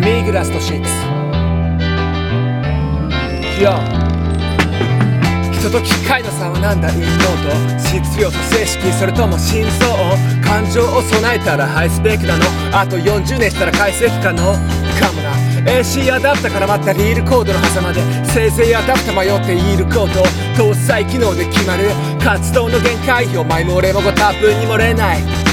デミグラスとシックス Yo 人と機械の差はなんだ陰謀と。質量と静識それとも心臓感情を備えたらハイスペックなの。あと40年したら解析可能。かもな AC アダプタから待ったリールコードの狭間で。せいぜいアダプタ迷っていること。搭載機能で決まる。活動の限界。を前も俺もご多分に漏れない。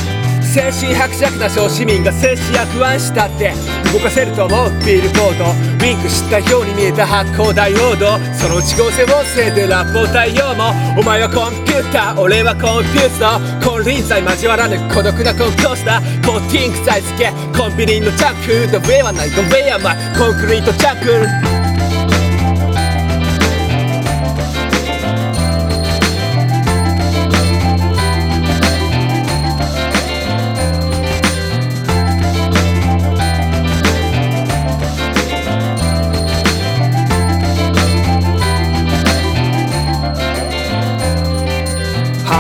精神薄弱な小市民が静止や不安したって動かせると思うビールボード。ウィンクしたように見えた発光ダイオードその内合成音声でラップを対応も。お前はコンピューター俺はコンピューター金輪際交わらぬ孤独なコンコースターコーティングさえつけ。コンビニのチャック。ドウェアはない。ドウェアマイコンクリートチャック。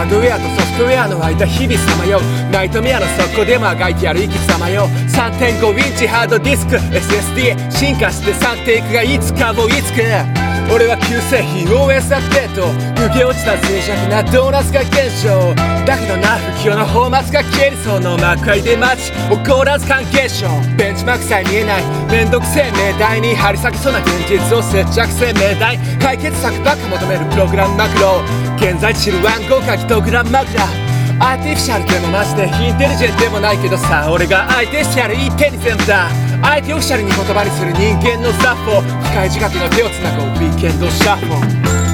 ドウェアとソフトウェアの間日々さまよう。ナイトメアの底でもあがいてやる生き様よ3.5インチハードディスク SSD 進化して3テイクがいつかもいつか俺は旧製品 OS アップデート抜け落ちた脆弱なドーナツが現象。だけどな不況の泡沫が消えるその魔界で待ち起こらず関係症。ベンチマークさえ見えないめんどくせえ命題に張り裂けそうな現実を接着性命題解決策ばっか求めるプログラムマクロ。現在地知る暗号書きとグラムマクラ。アーティフィシャルでもマジでインテリジェントでもないけどさ俺が相手してやるインテリジェンだ。あえてオフィシャルに言葉にする人間のスタッフを機械仕掛けの手をつなぐウィーケンドシャッフォン